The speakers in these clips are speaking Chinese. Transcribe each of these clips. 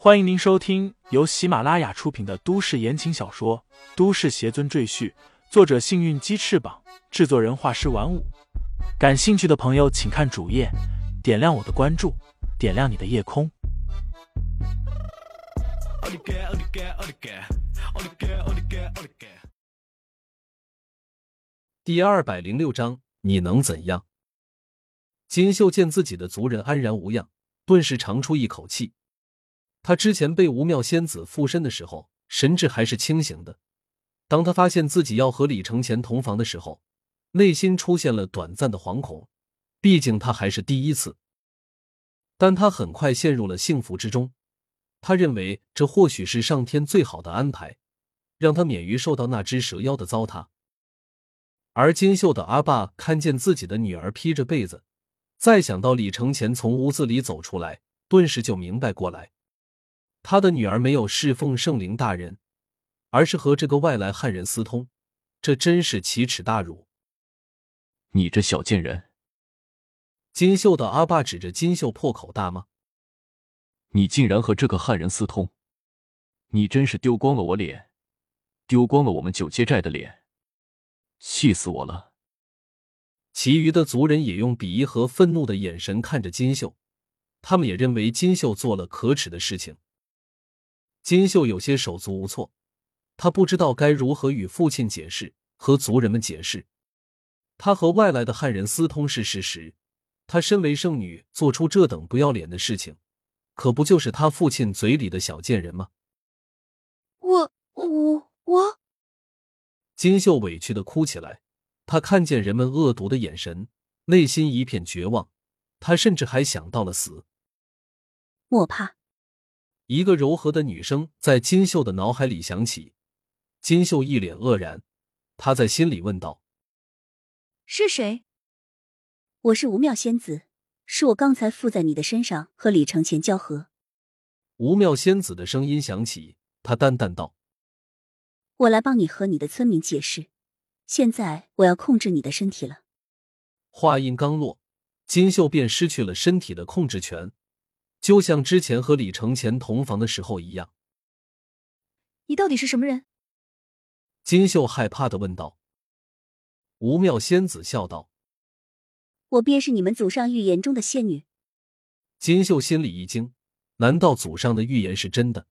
欢迎您收听由喜马拉雅出品的都市言情小说《都市邪尊赘婿》，作者：幸运鸡翅膀，制作人：画师玩五。感兴趣的朋友，请看主页，点亮我的关注，点亮你的夜空。第二百零六章，你能怎样？金秀见自己的族人安然无恙，顿时长出一口气。他之前被吴妙仙子附身的时候，神智还是清醒的。当他发现自己要和李承前同房的时候，内心出现了短暂的惶恐。毕竟他还是第一次。但他很快陷入了幸福之中。他认为这或许是上天最好的安排，让他免于受到那只蛇妖的糟蹋。而金秀的阿爸看见自己的女儿披着被子，再想到李承前从屋子里走出来，顿时就明白过来。他的女儿没有侍奉圣灵大人，而是和这个外来汉人私通，这真是奇耻大辱！你这小贱人！金秀的阿爸指着金秀破口大骂：“你竟然和这个汉人私通！你真是丢光了我脸，丢光了我们九街寨的脸！气死我了！”其余的族人也用鄙夷和愤怒的眼神看着金秀，他们也认为金秀做了可耻的事情。金秀有些手足无措，他不知道该如何与父亲解释，和族人们解释，他和外来的汉人私通是事实。他身为圣女，做出这等不要脸的事情，可不就是他父亲嘴里的小贱人吗？我我我！金秀委屈的哭起来。他看见人们恶毒的眼神，内心一片绝望。他甚至还想到了死。莫怕。一个柔和的女声在金秀的脑海里响起，金秀一脸愕然，她在心里问道：“是谁？”“我是吴妙仙子，是我刚才附在你的身上和李承前交合。”吴妙仙子的声音响起，她淡淡道：“我来帮你和你的村民解释，现在我要控制你的身体了。”话音刚落，金秀便失去了身体的控制权。就像之前和李承前同房的时候一样，你到底是什么人？金秀害怕的问道。吴妙仙子笑道：“我便是你们祖上预言中的仙女。”金秀心里一惊，难道祖上的预言是真的？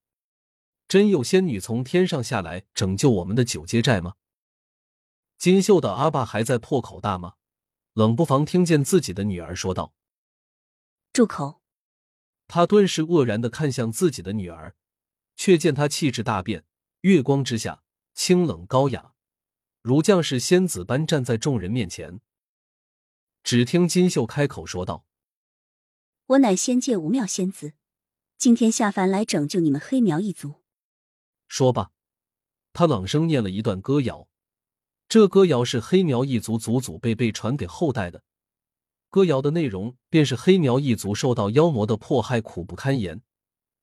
真有仙女从天上下来拯救我们的九阶寨吗？金秀的阿爸还在破口大骂，冷不防听见自己的女儿说道：“住口！”他顿时愕然的看向自己的女儿，却见她气质大变，月光之下清冷高雅，如将士仙子般站在众人面前。只听金秀开口说道：“我乃仙界无妙仙子，今天下凡来拯救你们黑苗一族。”说罢，他朗声念了一段歌谣，这歌谣是黑苗一族祖祖辈辈传给后代的。歌谣的内容便是黑苗一族受到妖魔的迫害，苦不堪言。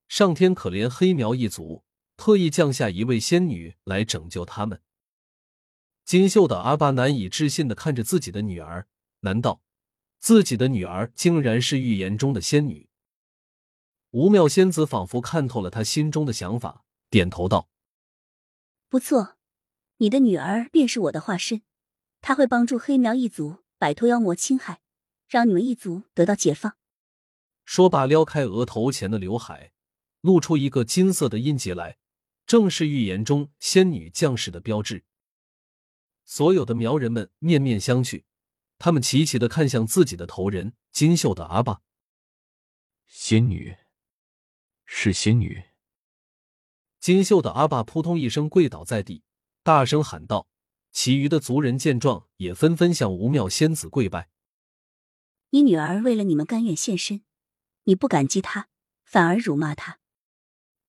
上天可怜黑苗一族，特意降下一位仙女来拯救他们。金秀的阿爸难以置信的看着自己的女儿，难道自己的女儿竟然是预言中的仙女？吴妙仙子仿佛看透了他心中的想法，点头道：“不错，你的女儿便是我的化身，她会帮助黑苗一族摆脱妖魔侵害。”让你们一族得到解放。说罢，撩开额头前的刘海，露出一个金色的印记来，正是预言中仙女降世的标志。所有的苗人们面面相觑，他们齐齐的看向自己的头人金秀的阿爸。仙女，是仙女。金秀的阿爸扑通一声跪倒在地，大声喊道：“其余的族人见状，也纷纷向吴妙仙子跪拜。”你女儿为了你们甘愿献身，你不感激她，反而辱骂她。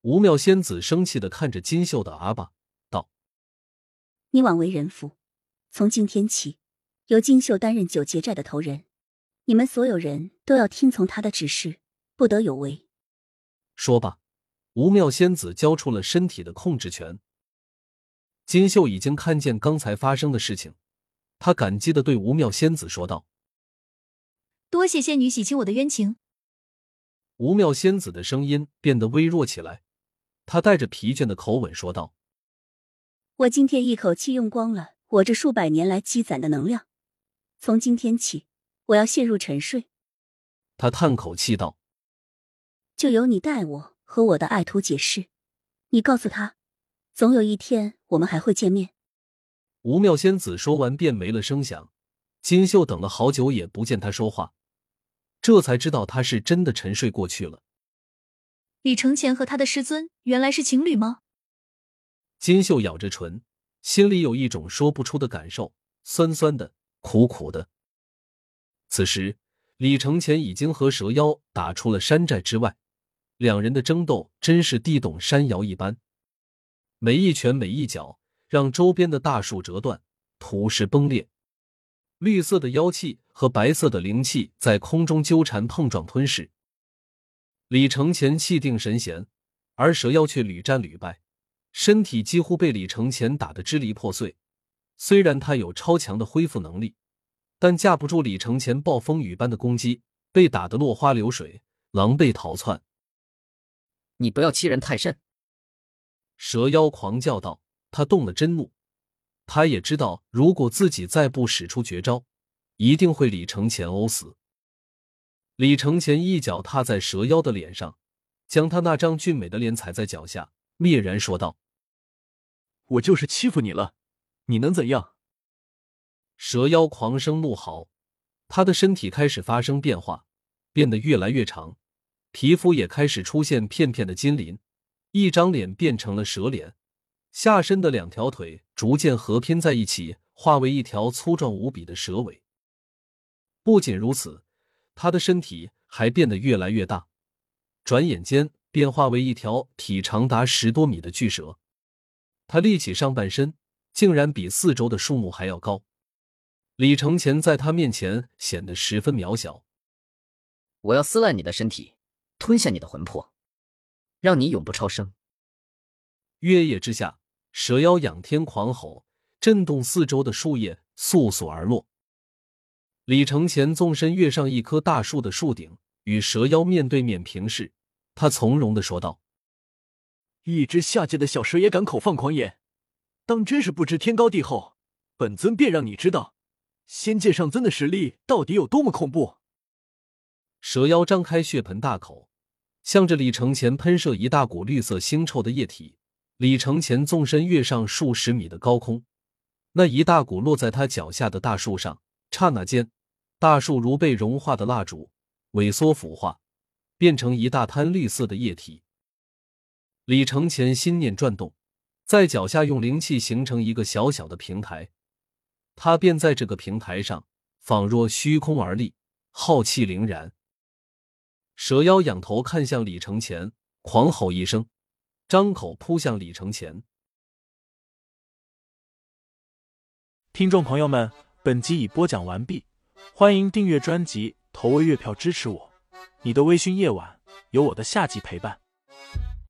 吴妙仙子生气的看着金秀的阿爸，道：“你枉为人父，从今天起，由金秀担任九节寨的头人，你们所有人都要听从他的指示，不得有违。”说罢，吴妙仙子交出了身体的控制权。金秀已经看见刚才发生的事情，他感激的对吴妙仙子说道。多谢仙女洗清我的冤情。吴妙仙子的声音变得微弱起来，她带着疲倦的口吻说道：“我今天一口气用光了我这数百年来积攒的能量，从今天起，我要陷入沉睡。”他叹口气道：“就由你代我和我的爱徒解释，你告诉他，总有一天我们还会见面。”吴妙仙子说完便没了声响。金秀等了好久也不见他说话。这才知道他是真的沉睡过去了。李承前和他的师尊原来是情侣吗？金秀咬着唇，心里有一种说不出的感受，酸酸的，苦苦的。此时，李承前已经和蛇妖打出了山寨之外，两人的争斗真是地动山摇一般，每一拳每一脚让周边的大树折断，土石崩裂。绿色的妖气和白色的灵气在空中纠缠碰撞吞噬。李承前气定神闲，而蛇妖却屡战屡败，身体几乎被李承前打得支离破碎。虽然他有超强的恢复能力，但架不住李承前暴风雨般的攻击，被打得落花流水，狼狈逃窜。你不要欺人太甚！蛇妖狂叫道，他动了真怒。他也知道，如果自己再不使出绝招，一定会李承前殴死。李承前一脚踏在蛇妖的脸上，将他那张俊美的脸踩在脚下，灭然说道：“我就是欺负你了，你能怎样？”蛇妖狂声怒嚎，他的身体开始发生变化，变得越来越长，皮肤也开始出现片片的金鳞，一张脸变成了蛇脸。下身的两条腿逐渐合拼在一起，化为一条粗壮无比的蛇尾。不仅如此，他的身体还变得越来越大，转眼间变化为一条体长达十多米的巨蛇。他立起上半身，竟然比四周的树木还要高。李承前在他面前显得十分渺小。我要撕烂你的身体，吞下你的魂魄，让你永不超生。月夜之下。蛇妖仰天狂吼，震动四周的树叶簌簌而落。李承前纵身跃上一棵大树的树顶，与蛇妖面对面平视。他从容的说道：“一只下界的小蛇也敢口放狂言，当真是不知天高地厚。本尊便让你知道，仙界上尊的实力到底有多么恐怖。”蛇妖张开血盆大口，向着李承前喷射一大股绿色腥臭的液体。李承前纵身跃上数十米的高空，那一大股落在他脚下的大树上，刹那间，大树如被融化的蜡烛，萎缩腐化，变成一大滩绿色的液体。李承前心念转动，在脚下用灵气形成一个小小的平台，他便在这个平台上，仿若虚空而立，浩气凌然。蛇妖仰头看向李承前，狂吼一声。张口扑向李承前。听众朋友们，本集已播讲完毕，欢迎订阅专辑，投喂月票支持我。你的微醺夜晚，有我的下集陪伴。